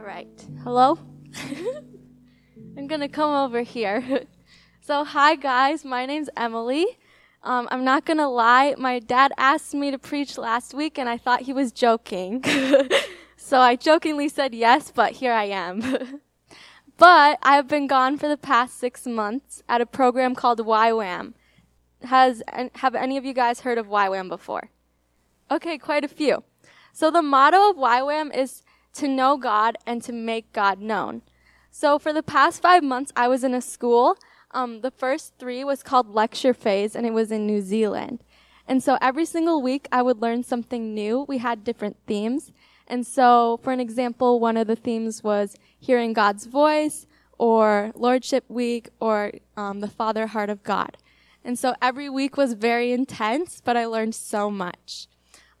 All right. Hello? I'm going to come over here. so, hi, guys. My name's Emily. Um, I'm not going to lie. My dad asked me to preach last week, and I thought he was joking. so, I jokingly said yes, but here I am. but I have been gone for the past six months at a program called YWAM. Has have any of you guys heard of YWAM before? Okay, quite a few. So the motto of YWAM is to know God and to make God known. So for the past five months, I was in a school. Um, the first three was called lecture phase, and it was in New Zealand. And so every single week, I would learn something new. We had different themes. And so, for an example, one of the themes was hearing God's voice, or Lordship Week, or um, the Father Heart of God. And so every week was very intense, but I learned so much.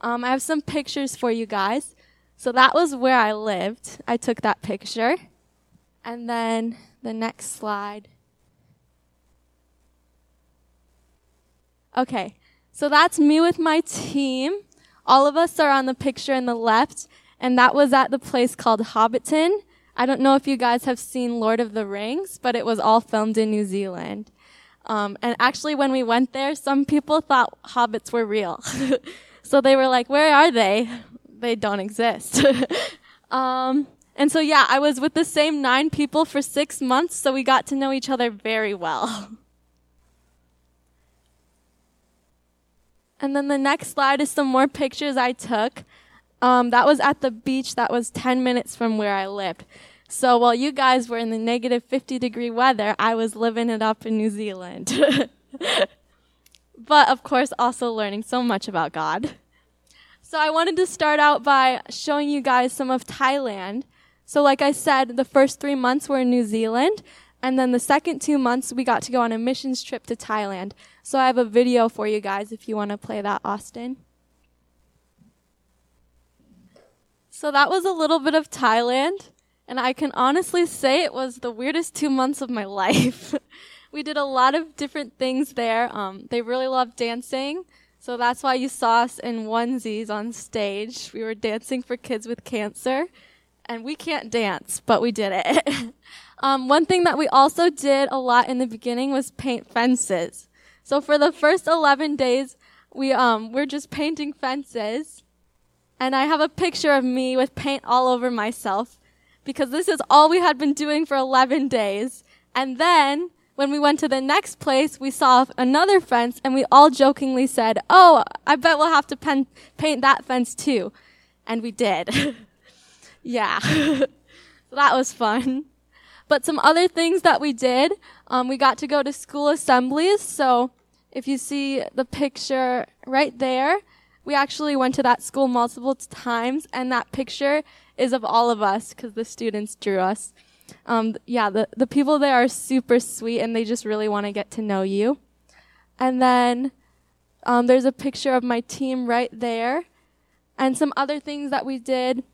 Um, I have some pictures for you guys. So that was where I lived. I took that picture. And then the next slide. Okay, so that's me with my team. All of us are on the picture in the left, and that was at the place called Hobbiton. I don't know if you guys have seen Lord of the Rings, but it was all filmed in New Zealand. Um, and actually, when we went there, some people thought hobbits were real. so they were like, Where are they? They don't exist. um, and so, yeah, I was with the same nine people for six months, so we got to know each other very well. and then the next slide is some more pictures I took. Um, that was at the beach that was 10 minutes from where I lived. So while you guys were in the negative 50 degree weather, I was living it up in New Zealand. but of course, also learning so much about God. So I wanted to start out by showing you guys some of Thailand. So like I said, the first three months were in New Zealand, and then the second two months we got to go on a missions trip to Thailand. So I have a video for you guys if you want to play that, Austin. So that was a little bit of Thailand. And I can honestly say it was the weirdest two months of my life. we did a lot of different things there. Um, they really loved dancing. So that's why you saw us in onesies on stage. We were dancing for kids with cancer. And we can't dance, but we did it. um, one thing that we also did a lot in the beginning was paint fences. So for the first 11 days, we, um, we're just painting fences. And I have a picture of me with paint all over myself because this is all we had been doing for 11 days. And then when we went to the next place, we saw another fence and we all jokingly said, Oh, I bet we'll have to pen- paint that fence too. And we did. yeah. that was fun. But some other things that we did, um, we got to go to school assemblies. So if you see the picture right there, we actually went to that school multiple times, and that picture is of all of us because the students drew us. Um, yeah, the, the people there are super sweet and they just really want to get to know you. And then um, there's a picture of my team right there. And some other things that we did.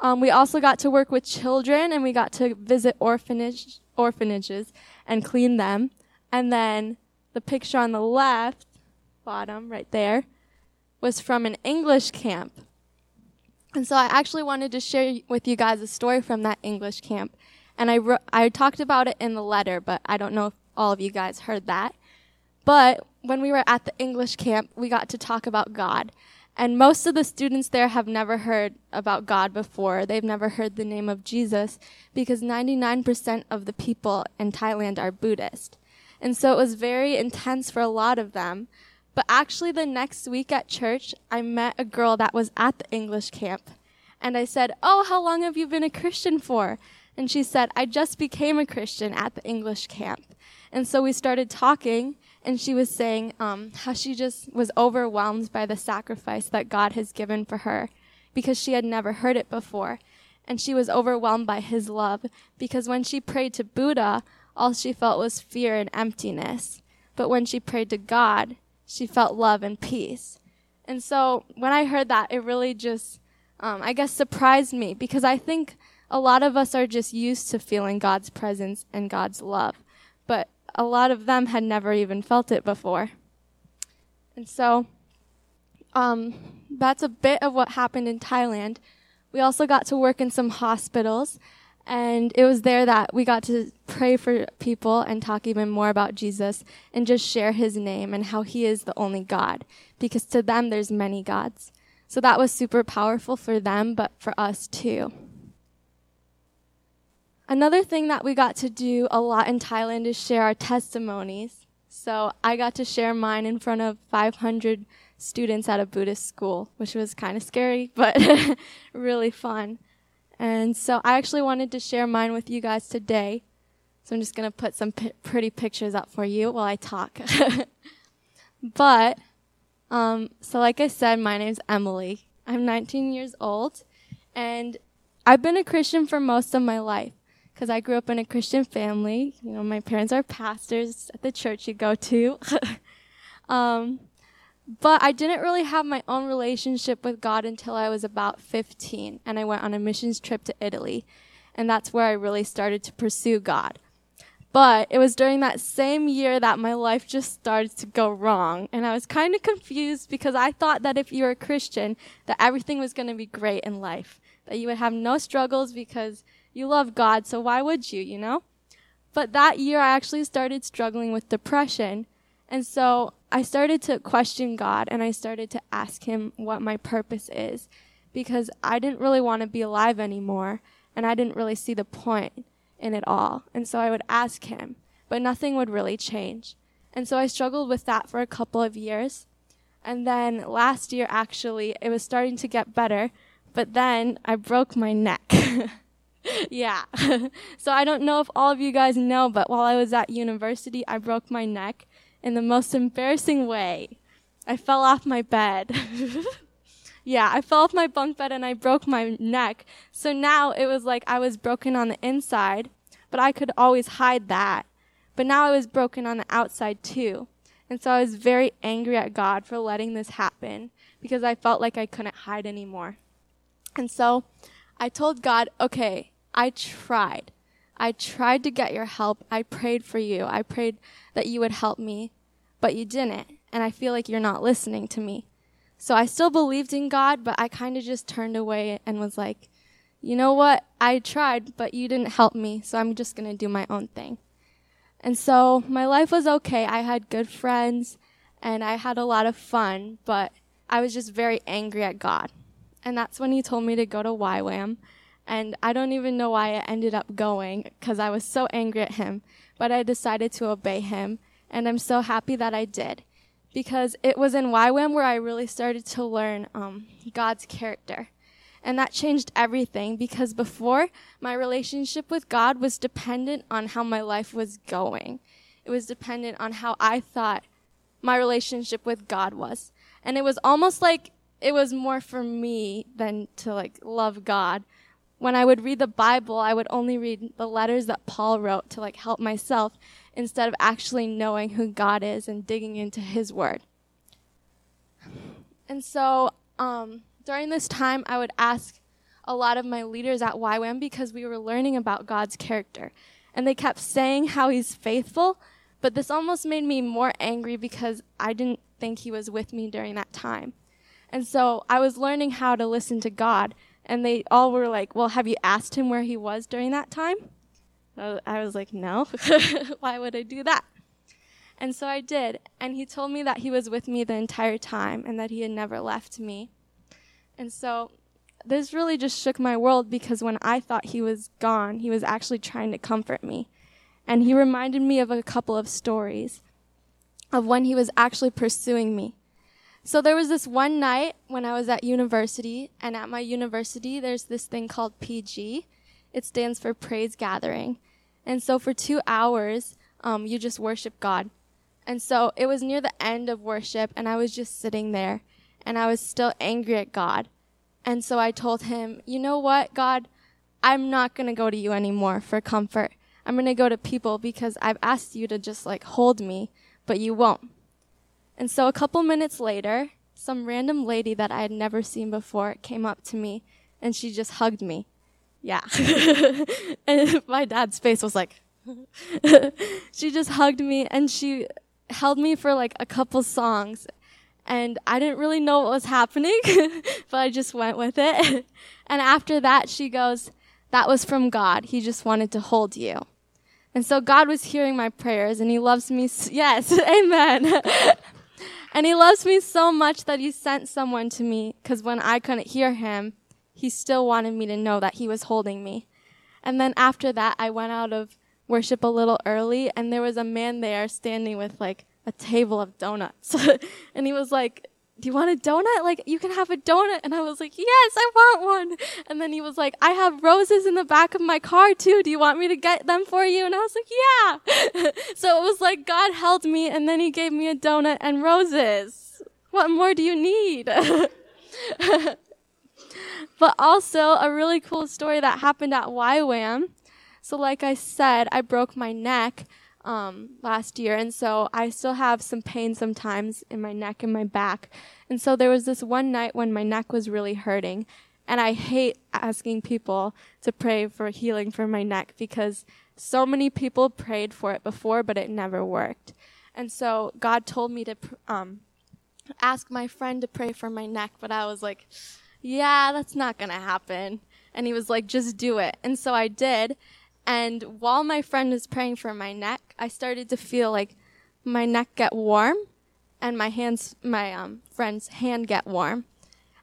Um, we also got to work with children and we got to visit orphanage, orphanages and clean them. And then the picture on the left, bottom right there, was from an English camp. And so I actually wanted to share with you guys a story from that English camp. And I, I talked about it in the letter, but I don't know if all of you guys heard that. But when we were at the English camp, we got to talk about God. And most of the students there have never heard about God before. They've never heard the name of Jesus because 99% of the people in Thailand are Buddhist. And so it was very intense for a lot of them. But actually, the next week at church, I met a girl that was at the English camp. And I said, Oh, how long have you been a Christian for? And she said, I just became a Christian at the English camp. And so we started talking, and she was saying um, how she just was overwhelmed by the sacrifice that God has given for her because she had never heard it before. And she was overwhelmed by his love because when she prayed to Buddha, all she felt was fear and emptiness. But when she prayed to God, she felt love and peace. And so when I heard that, it really just, um, I guess, surprised me because I think a lot of us are just used to feeling God's presence and God's love. But a lot of them had never even felt it before. And so um, that's a bit of what happened in Thailand. We also got to work in some hospitals, and it was there that we got to pray for people and talk even more about Jesus and just share his name and how he is the only God, because to them there's many gods. So that was super powerful for them, but for us too. Another thing that we got to do a lot in Thailand is share our testimonies. So I got to share mine in front of 500 students at a Buddhist school, which was kind of scary, but really fun. And so I actually wanted to share mine with you guys today. So I'm just going to put some p- pretty pictures up for you while I talk. but, um, so like I said, my name's Emily. I'm 19 years old, and I've been a Christian for most of my life because I grew up in a Christian family. You know, my parents are pastors at the church you go to. um, but I didn't really have my own relationship with God until I was about 15, and I went on a missions trip to Italy. And that's where I really started to pursue God. But it was during that same year that my life just started to go wrong. And I was kind of confused because I thought that if you were a Christian, that everything was going to be great in life. That you would have no struggles because you love God, so why would you, you know? But that year I actually started struggling with depression. And so I started to question God and I started to ask him what my purpose is because I didn't really want to be alive anymore and I didn't really see the point in it all. And so I would ask him, but nothing would really change. And so I struggled with that for a couple of years. And then last year, actually, it was starting to get better, but then I broke my neck. yeah. so I don't know if all of you guys know, but while I was at university, I broke my neck in the most embarrassing way. I fell off my bed. yeah, I fell off my bunk bed and I broke my neck. So now it was like I was broken on the inside, but I could always hide that. But now I was broken on the outside too. And so I was very angry at God for letting this happen because I felt like I couldn't hide anymore. And so I told God, okay, I tried. I tried to get your help. I prayed for you. I prayed that you would help me, but you didn't. And I feel like you're not listening to me. So I still believed in God, but I kind of just turned away and was like, you know what? I tried, but you didn't help me. So I'm just going to do my own thing. And so my life was okay. I had good friends and I had a lot of fun, but I was just very angry at God. And that's when he told me to go to YWAM and I don't even know why I ended up going because I was so angry at him. But I decided to obey him, and I'm so happy that I did because it was in YWAM where I really started to learn um, God's character. And that changed everything because before, my relationship with God was dependent on how my life was going. It was dependent on how I thought my relationship with God was. And it was almost like it was more for me than to like love God when I would read the Bible, I would only read the letters that Paul wrote to like help myself instead of actually knowing who God is and digging into his word. And so, um, during this time, I would ask a lot of my leaders at YWAM because we were learning about God's character. And they kept saying how he's faithful, but this almost made me more angry because I didn't think he was with me during that time. And so I was learning how to listen to God and they all were like, Well, have you asked him where he was during that time? I was like, No. Why would I do that? And so I did. And he told me that he was with me the entire time and that he had never left me. And so this really just shook my world because when I thought he was gone, he was actually trying to comfort me. And he reminded me of a couple of stories of when he was actually pursuing me. So there was this one night when I was at university, and at my university, there's this thing called PG. It stands for Praise Gathering. And so for two hours, um, you just worship God. And so it was near the end of worship, and I was just sitting there, and I was still angry at God. And so I told him, You know what, God? I'm not going to go to you anymore for comfort. I'm going to go to people because I've asked you to just like hold me, but you won't. And so a couple minutes later, some random lady that I had never seen before came up to me and she just hugged me. Yeah. and my dad's face was like, she just hugged me and she held me for like a couple songs. And I didn't really know what was happening, but I just went with it. and after that, she goes, That was from God. He just wanted to hold you. And so God was hearing my prayers and he loves me. S- yes, amen. And he loves me so much that he sent someone to me because when I couldn't hear him, he still wanted me to know that he was holding me. And then after that, I went out of worship a little early and there was a man there standing with like a table of donuts. and he was like, do you want a donut? Like, you can have a donut. And I was like, yes, I want one. And then he was like, I have roses in the back of my car too. Do you want me to get them for you? And I was like, yeah. so it was like God held me and then he gave me a donut and roses. What more do you need? but also a really cool story that happened at YWAM. So like I said, I broke my neck um, last year, and so I still have some pain sometimes in my neck and my back. And so there was this one night when my neck was really hurting, and I hate asking people to pray for healing for my neck because so many people prayed for it before, but it never worked. And so God told me to um, ask my friend to pray for my neck, but I was like, yeah, that's not going to happen. And he was like, just do it. And so I did. And while my friend was praying for my neck, I started to feel like my neck get warm and my hands, my um, friend's hand get warm.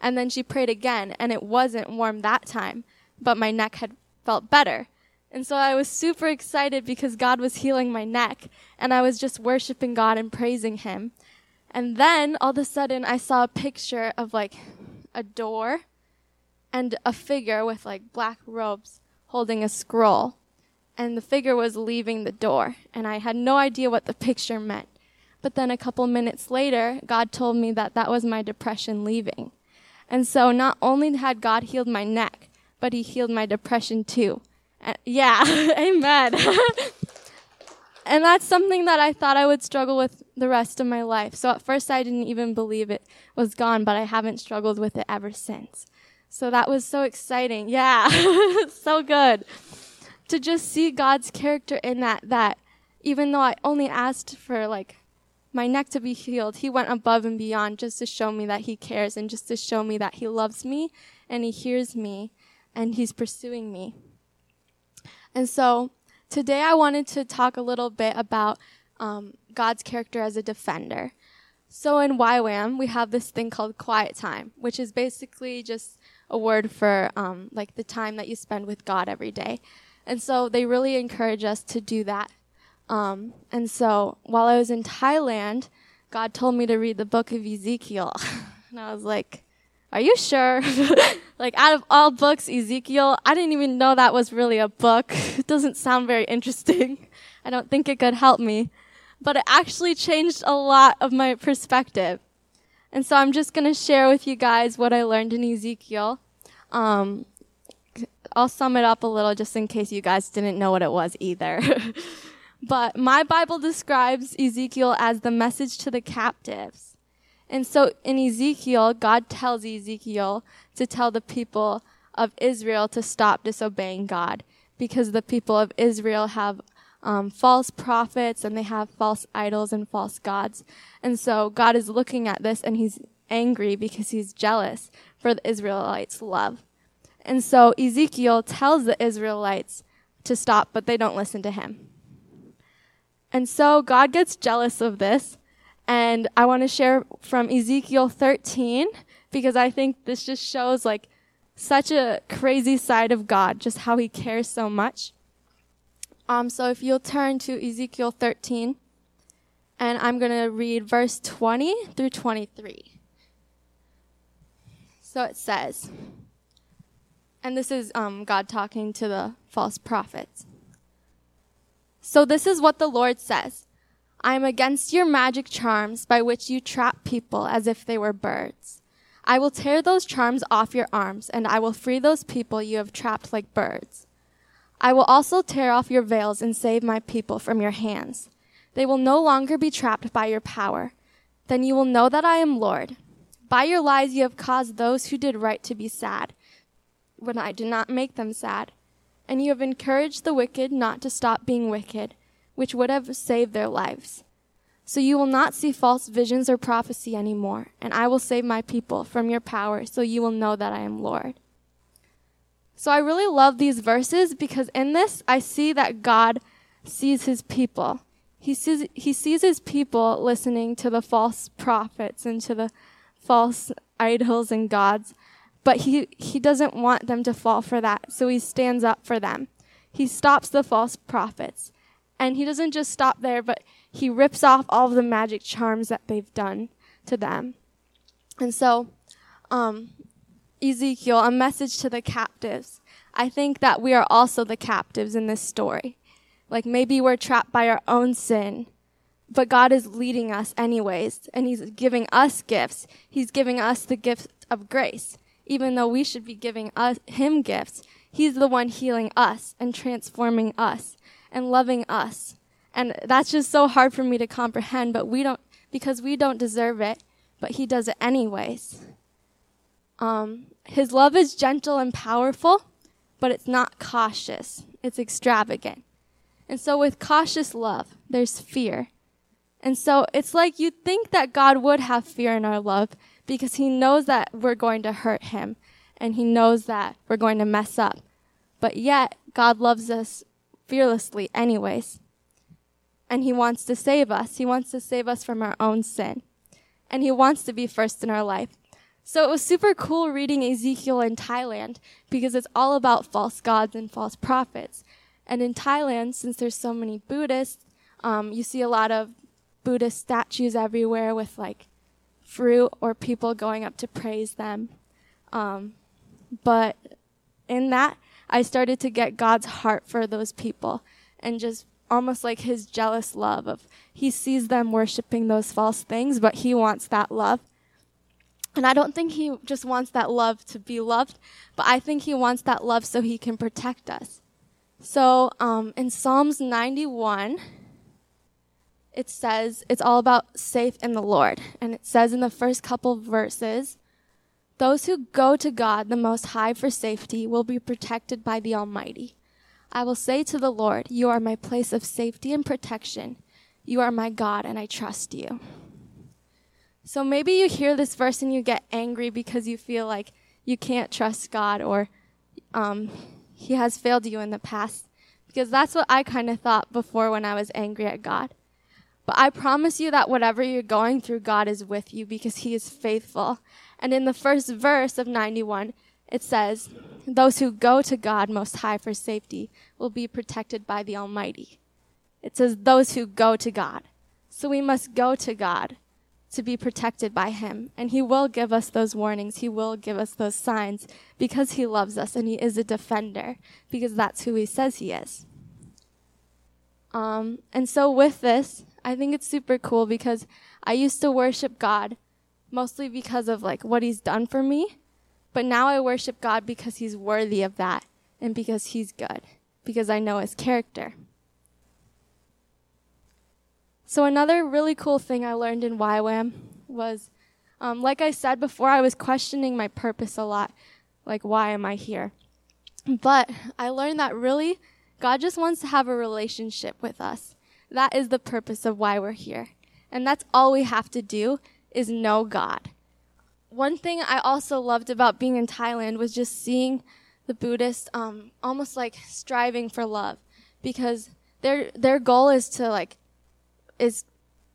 And then she prayed again and it wasn't warm that time, but my neck had felt better. And so I was super excited because God was healing my neck and I was just worshiping God and praising Him. And then all of a sudden I saw a picture of like a door and a figure with like black robes holding a scroll and the figure was leaving the door, and I had no idea what the picture meant. But then a couple minutes later, God told me that that was my depression leaving. And so not only had God healed my neck, but he healed my depression too. And yeah, amen. and that's something that I thought I would struggle with the rest of my life. So at first I didn't even believe it was gone, but I haven't struggled with it ever since. So that was so exciting. Yeah, so good to just see God's character in that, that even though I only asked for like my neck to be healed, he went above and beyond just to show me that he cares and just to show me that he loves me and he hears me and he's pursuing me. And so today I wanted to talk a little bit about um, God's character as a defender. So in YWAM, we have this thing called quiet time, which is basically just a word for um, like the time that you spend with God every day. And so they really encourage us to do that. Um, and so while I was in Thailand, God told me to read the book of Ezekiel. and I was like, are you sure? like out of all books, Ezekiel, I didn't even know that was really a book. It doesn't sound very interesting. I don't think it could help me. But it actually changed a lot of my perspective. And so I'm just going to share with you guys what I learned in Ezekiel. Um, I'll sum it up a little just in case you guys didn't know what it was either. but my Bible describes Ezekiel as the message to the captives. And so in Ezekiel, God tells Ezekiel to tell the people of Israel to stop disobeying God because the people of Israel have um, false prophets and they have false idols and false gods. And so God is looking at this and he's angry because he's jealous for the Israelites' love. And so Ezekiel tells the Israelites to stop, but they don't listen to him. And so God gets jealous of this. And I want to share from Ezekiel 13 because I think this just shows like such a crazy side of God, just how he cares so much. Um, so if you'll turn to Ezekiel 13, and I'm going to read verse 20 through 23. So it says, and this is um, God talking to the false prophets. So this is what the Lord says. I am against your magic charms by which you trap people as if they were birds. I will tear those charms off your arms, and I will free those people you have trapped like birds. I will also tear off your veils and save my people from your hands. They will no longer be trapped by your power. Then you will know that I am Lord. By your lies you have caused those who did right to be sad when I did not make them sad. And you have encouraged the wicked not to stop being wicked, which would have saved their lives. So you will not see false visions or prophecy anymore, and I will save my people from your power, so you will know that I am Lord. So I really love these verses because in this I see that God sees his people. He sees, he sees his people listening to the false prophets and to the false idols and gods, but he, he doesn't want them to fall for that, so he stands up for them. He stops the false prophets. And he doesn't just stop there, but he rips off all of the magic charms that they've done to them. And so, um, Ezekiel, a message to the captives. I think that we are also the captives in this story. Like maybe we're trapped by our own sin, but God is leading us anyways, and He's giving us gifts. He's giving us the gift of grace. Even though we should be giving us, Him gifts, He's the one healing us and transforming us and loving us. And that's just so hard for me to comprehend, but we don't, because we don't deserve it, but He does it anyways. Um, his love is gentle and powerful, but it's not cautious. It's extravagant. And so with cautious love, there's fear. And so it's like you think that God would have fear in our love because he knows that we're going to hurt him and he knows that we're going to mess up. But yet, God loves us fearlessly anyways. And he wants to save us. He wants to save us from our own sin. And he wants to be first in our life. So it was super cool reading Ezekiel in Thailand because it's all about false gods and false prophets. And in Thailand, since there's so many Buddhists, um, you see a lot of Buddhist statues everywhere with like fruit or people going up to praise them. Um, but in that, I started to get God's heart for those people and just almost like his jealous love of he sees them worshiping those false things, but he wants that love. And I don't think he just wants that love to be loved, but I think he wants that love so he can protect us. So um, in Psalms 91, it says it's all about safe in the Lord. And it says in the first couple verses, those who go to God, the Most High, for safety will be protected by the Almighty. I will say to the Lord, You are my place of safety and protection. You are my God, and I trust you. So maybe you hear this verse and you get angry because you feel like you can't trust God or um, He has failed you in the past. Because that's what I kind of thought before when I was angry at God. But I promise you that whatever you're going through, God is with you because He is faithful. And in the first verse of 91, it says, Those who go to God Most High for safety will be protected by the Almighty. It says, Those who go to God. So we must go to God to be protected by Him. And He will give us those warnings. He will give us those signs because He loves us and He is a defender because that's who He says He is. Um, and so with this, I think it's super cool because I used to worship God mostly because of like what he's done for me, but now I worship God because he's worthy of that and because he's good, because I know his character. So another really cool thing I learned in YWAM was, um, like I said before, I was questioning my purpose a lot, like why am I here? But I learned that really God just wants to have a relationship with us. That is the purpose of why we're here. And that's all we have to do is know God. One thing I also loved about being in Thailand was just seeing the Buddhists um, almost like striving for love because their their goal is to like is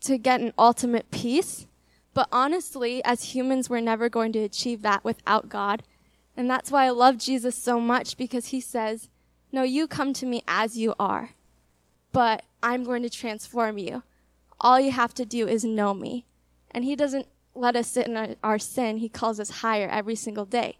to get an ultimate peace. But honestly, as humans, we're never going to achieve that without God. And that's why I love Jesus so much because he says, No, you come to me as you are, but I'm going to transform you. All you have to do is know me. And He doesn't let us sit in our, our sin, He calls us higher every single day.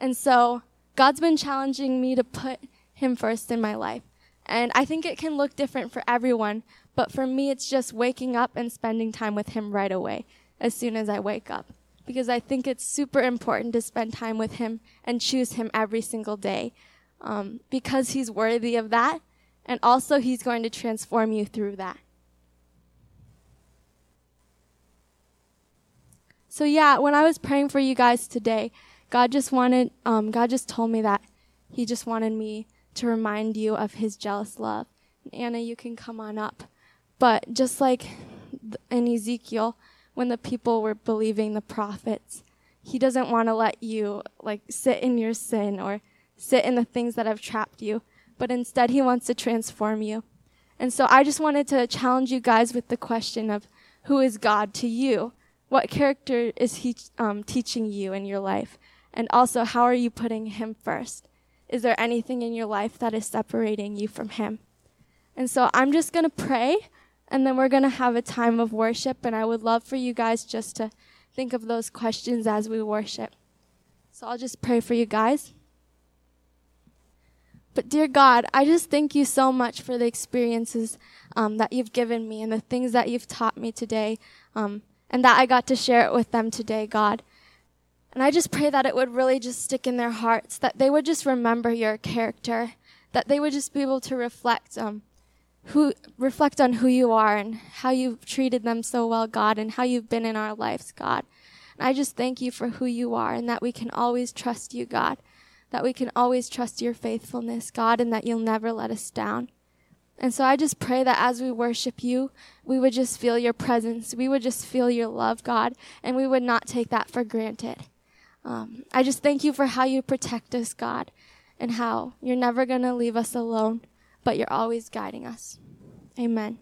And so, God's been challenging me to put Him first in my life. And I think it can look different for everyone, but for me, it's just waking up and spending time with Him right away, as soon as I wake up. Because I think it's super important to spend time with Him and choose Him every single day. Um, because He's worthy of that, and also, He's going to transform you through that. So, yeah, when I was praying for you guys today, God just wanted, um, God just told me that He just wanted me to remind you of His jealous love. Anna, you can come on up. But just like in Ezekiel when the people were believing the prophets. He doesn't want to let you like sit in your sin or sit in the things that have trapped you, but instead he wants to transform you. And so I just wanted to challenge you guys with the question of who is God to you? What character is he um, teaching you in your life? And also, how are you putting him first? Is there anything in your life that is separating you from him? And so I'm just going to pray and then we're going to have a time of worship. And I would love for you guys just to think of those questions as we worship. So I'll just pray for you guys. But dear God, I just thank you so much for the experiences um, that you've given me and the things that you've taught me today, um, and that I got to share it with them today, God. And I just pray that it would really just stick in their hearts, that they would just remember your character, that they would just be able to reflect um, who reflect on who you are and how you've treated them so well, God, and how you've been in our lives, God. And I just thank you for who you are and that we can always trust you, God. That we can always trust your faithfulness, God, and that you'll never let us down. And so I just pray that as we worship you, we would just feel your presence. We would just feel your love, God, and we would not take that for granted. Um, I just thank you for how you protect us, God, and how you're never going to leave us alone but you're always guiding us. Amen.